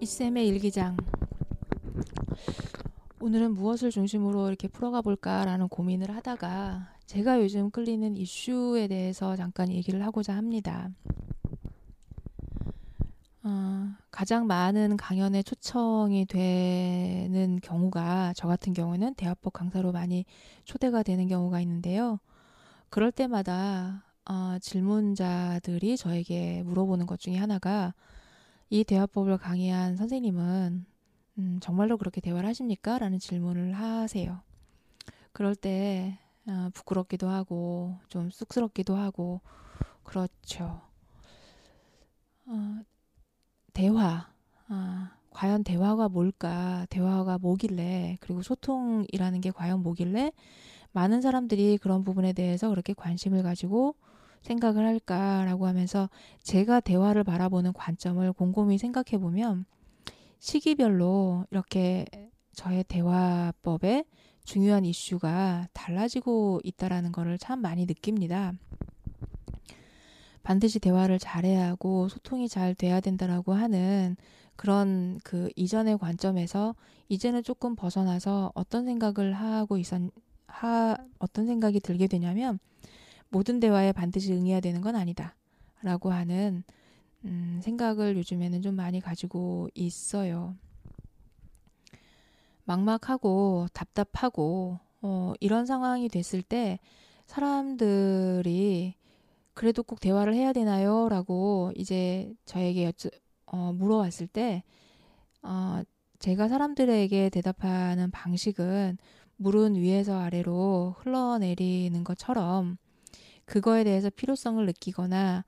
이쌤의 일기장. 오늘은 무엇을 중심으로 이렇게 풀어가 볼까라는 고민을 하다가 제가 요즘 끌리는 이슈에 대해서 잠깐 얘기를 하고자 합니다. 어, 가장 많은 강연에 초청이 되는 경우가 저 같은 경우는 대화법 강사로 많이 초대가 되는 경우가 있는데요. 그럴 때마다 어, 질문자들이 저에게 물어보는 것 중에 하나가 이 대화법을 강의한 선생님은 음, 정말로 그렇게 대화를 하십니까? 라는 질문을 하세요. 그럴 때 어, 부끄럽기도 하고 좀 쑥스럽기도 하고 그렇죠. 어, 대화 어, 과연 대화가 뭘까? 대화가 뭐길래 그리고 소통이라는 게 과연 뭐길래 많은 사람들이 그런 부분에 대해서 그렇게 관심을 가지고 생각을 할까라고 하면서 제가 대화를 바라보는 관점을 곰곰이 생각해 보면 시기별로 이렇게 저의 대화법에 중요한 이슈가 달라지고 있다라는 것을 참 많이 느낍니다. 반드시 대화를 잘해야 하고 소통이 잘 돼야 된다라고 하는 그런 그 이전의 관점에서 이제는 조금 벗어나서 어떤 생각을 하고 있었 하 어떤 생각이 들게 되냐면 모든 대화에 반드시 응해야 되는 건 아니다. 라고 하는 음, 생각을 요즘에는 좀 많이 가지고 있어요. 막막하고 답답하고 어, 이런 상황이 됐을 때 사람들이 그래도 꼭 대화를 해야 되나요? 라고 이제 저에게 여쭈, 어, 물어왔을 때 어, 제가 사람들에게 대답하는 방식은 물은 위에서 아래로 흘러내리는 것처럼 그거에 대해서 필요성을 느끼거나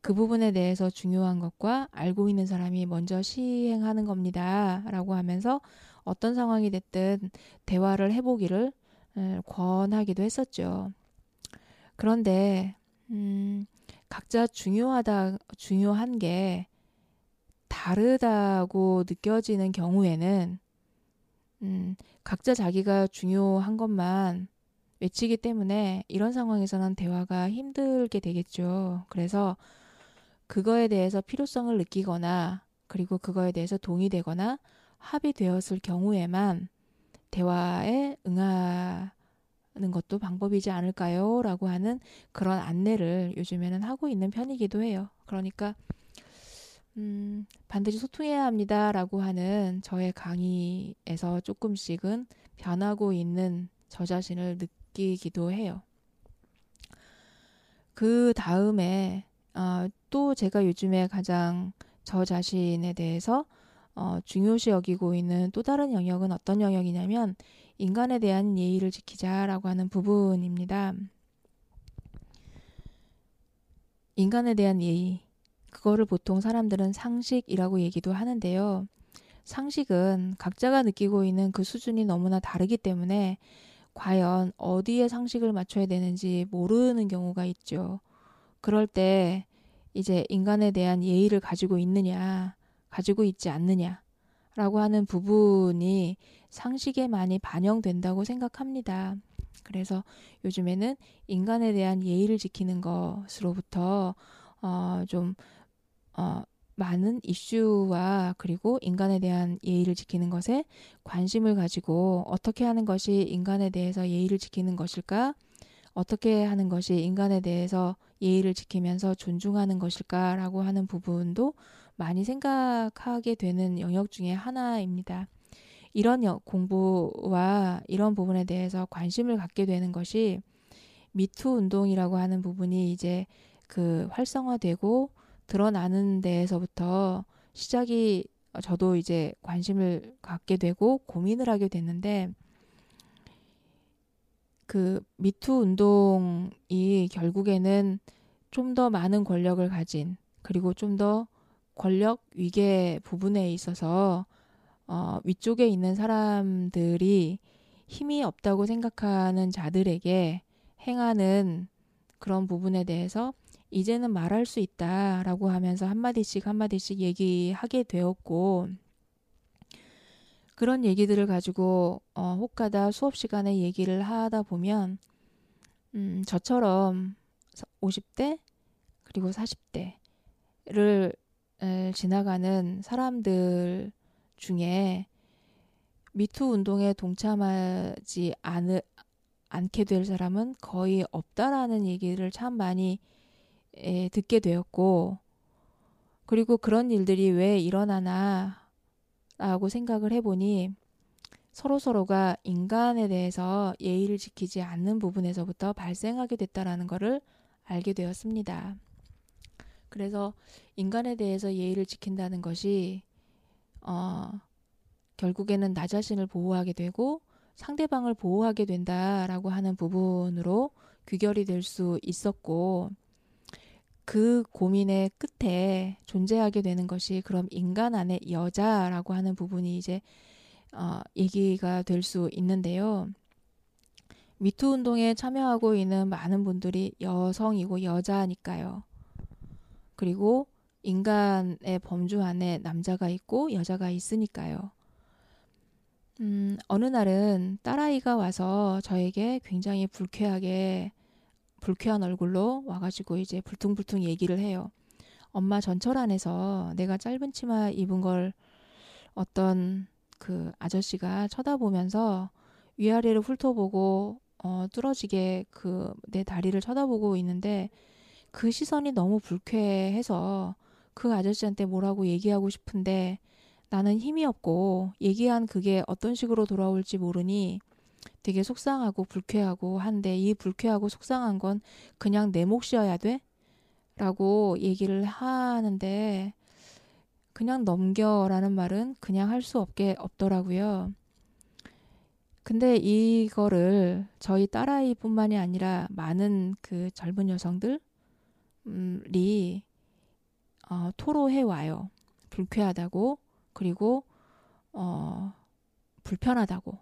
그 부분에 대해서 중요한 것과 알고 있는 사람이 먼저 시행하는 겁니다. 라고 하면서 어떤 상황이 됐든 대화를 해보기를 권하기도 했었죠. 그런데, 음, 각자 중요하다 중요한 게 다르다고 느껴지는 경우에는 음, 각자 자기가 중요한 것만 외치기 때문에 이런 상황에서는 대화가 힘들게 되겠죠. 그래서 그거에 대해서 필요성을 느끼거나 그리고 그거에 대해서 동의되거나 합의되었을 경우에만 대화에 응하는 것도 방법이지 않을까요? 라고 하는 그런 안내를 요즘에는 하고 있는 편이기도 해요. 그러니까, 음, 반드시 소통해야 합니다. 라고 하는 저의 강의에서 조금씩은 변하고 있는 저 자신을 느끼 기도 해요. 그 다음에, 어, 또 제가 요즘에 가장 저 자신에 대해서 어, 중요시 여기고 있는 또 다른 영역은 어떤 영역이냐면 인간에 대한 예의를 지키자라고 하는 부분입니다. 인간에 대한 예의. 그거를 보통 사람들은 상식이라고 얘기도 하는데요. 상식은 각자가 느끼고 있는 그 수준이 너무나 다르기 때문에 과연 어디에 상식을 맞춰야 되는지 모르는 경우가 있죠. 그럴 때 이제 인간에 대한 예의를 가지고 있느냐, 가지고 있지 않느냐 라고 하는 부분이 상식에 많이 반영된다고 생각합니다. 그래서 요즘에는 인간에 대한 예의를 지키는 것으로부터 어, 좀 어, 많은 이슈와 그리고 인간에 대한 예의를 지키는 것에 관심을 가지고 어떻게 하는 것이 인간에 대해서 예의를 지키는 것일까? 어떻게 하는 것이 인간에 대해서 예의를 지키면서 존중하는 것일까라고 하는 부분도 많이 생각하게 되는 영역 중에 하나입니다. 이런 공부와 이런 부분에 대해서 관심을 갖게 되는 것이 미투 운동이라고 하는 부분이 이제 그 활성화되고 드러나는 데에서부터 시작이 저도 이제 관심을 갖게 되고 고민을 하게 됐는데 그 미투 운동이 결국에는 좀 더 많은 권력을 가진 그리고 좀 더 권력 위계 부분에 있어서 어, 위쪽에 있는 사람들이 힘이 없다고 생각하는 자들에게 행하는 그런 부분에 대해서 이제는 말할 수 있다 라고 하면서 한마디씩 한마디씩 얘기하게 되었고 그런 얘기들을 가지고 어, 혹가다 수업 시간에 얘기를 하다 보면 음, 저처럼 50대 그리고 40대를 지나가는 사람들 중에 미투 운동에 동참하지 않, 않게 될 사람은 거의 없다라는 얘기를 참 많이 에, 듣게 되었고, 그리고 그런 일들이 왜 일어나나 라고 생각을 해보니 서로 서로가 인간에 대해서 예의를 지키지 않는 부분에서부터 발생하게 됐다라는 것을 알게 되었습니다. 그래서 인간에 대해서 예의를 지킨다는 것이 어, 결국에는 나 자신을 보호하게 되고 상대방을 보호하게 된다라고 하는 부분으로 귀결이 될 수 있었고 그 고민의 끝에 존재하게 되는 것이 그럼 인간 안에 여자라고 하는 부분이 이제 어, 얘기가 될 수 있는데요. 미투 운동에 참여하고 있는 많은 분들이 여성이고 여자니까요. 그리고 인간의 범주 안에 남자가 있고 여자가 있으니까요. 음, 어느 날은 딸아이가 와서 저에게 굉장히 불쾌하게 불쾌한 얼굴로 와가지고 이제 불퉁불퉁 얘기를 해요. 엄마 전철 안에서 내가 짧은 치마 입은 걸 어떤 그 아저씨가 쳐다보면서 위아래를 훑어보고 어, 뚫어지게 그 내 다리를 쳐다보고 있는데 그 시선이 너무 불쾌해서 그 아저씨한테 뭐라고 얘기하고 싶은데 나는 힘이 없고 얘기한 그게 어떤 식으로 돌아올지 모르니 되게 속상하고 불쾌하고 한데 이 불쾌하고 속상한 건 그냥 내 몫이어야 돼? 라고 얘기를 하는데 그냥 넘겨라는 말은 그냥 할 수 없게 없더라고요. 근데 이거를 저희 딸아이뿐만이 아니라 많은 그 젊은 여성들이 어, 토로해 와요. 불쾌하다고 그리고 어, 불편하다고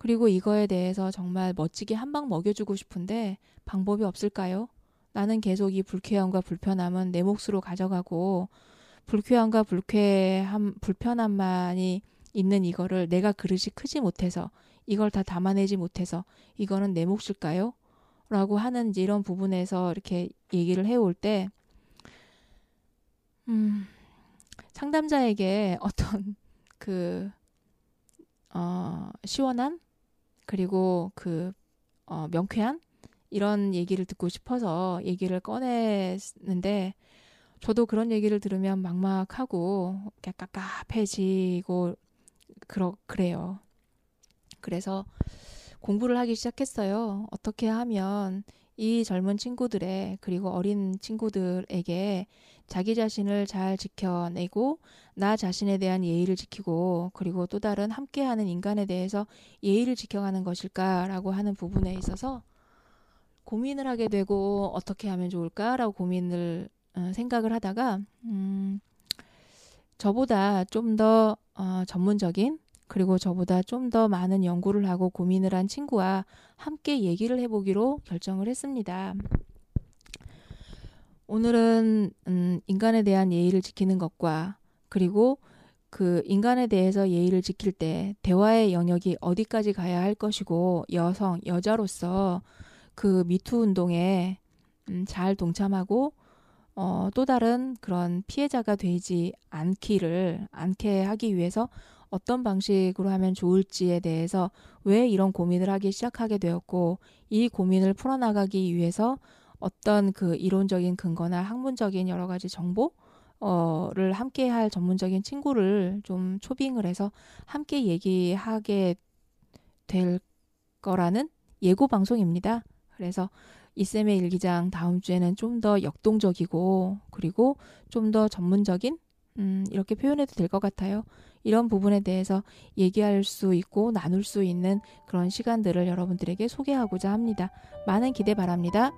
그리고 이거에 대해서 정말 멋지게 한 방 먹여주고 싶은데 방법이 없을까요? 나는 계속 이 불쾌함과 불편함은 내 몫으로 가져가고 불쾌함과 불쾌함 불편함만이 있는 이거를 내가 그릇이 크지 못해서 이걸 다 담아내지 못해서 이거는 내 몫일까요? 라고 하는 이런 부분에서 이렇게 얘기를 해올 때, 음, 상담자에게 어떤 그, 어, 시원한, 그리고 그, 어, 명쾌한 이런 얘기를 듣고 싶어서 얘기를 꺼냈는데, 저도 그런 얘기를 들으면 막막하고, 깝깝해지고, 그러, 그래요. 그래서 공부를 하기 시작했어요. 어떻게 하면 이 젊은 친구들의 그리고 어린 친구들에게 자기 자신을 잘 지켜내고 나 자신에 대한 예의를 지키고 그리고 또 다른 함께하는 인간에 대해서 예의를 지켜가는 것일까라고 하는 부분에 있어서 고민을 하게 되고 어떻게 하면 좋을까라고 고민을 어, 생각을 하다가 음, 저보다 좀더 어, 전문적인 그리고 저보다 좀 더 많은 연구를 하고 고민을 한 친구와 함께 얘기를 해보기로 결정을 했습니다. 오늘은 음, 인간에 대한 예의를 지키는 것과 그리고 그 인간에 대해서 예의를 지킬 때 대화의 영역이 어디까지 가야 할 것이고 여성 여자로서 그 미투 운동에 음, 잘 동참하고 어, 또 다른 그런 피해자가 되지 않기를 않게 하기 위해서 어떤 방식으로 하면 좋을지에 대해서 왜 이런 고민을 하기 시작하게 되었고 이 고민을 풀어나가기 위해서 어떤 그 이론적인 근거나 학문적인 여러 가지 정보 어를 함께 할 전문적인 친구를 좀 초빙을 해서 함께 얘기하게 될 거라는 예고 방송입니다. 그래서 이쌤의 일기장 다음 주에는 좀 더 역동적이고 그리고 좀 더 전문적인 음, 이렇게 표현해도 될 것 같아요. 이런 부분에 대해서 얘기할 수 있고 나눌 수 있는 그런 시간들을 여러분들에게 소개하고자 합니다. 많은 기대 바랍니다.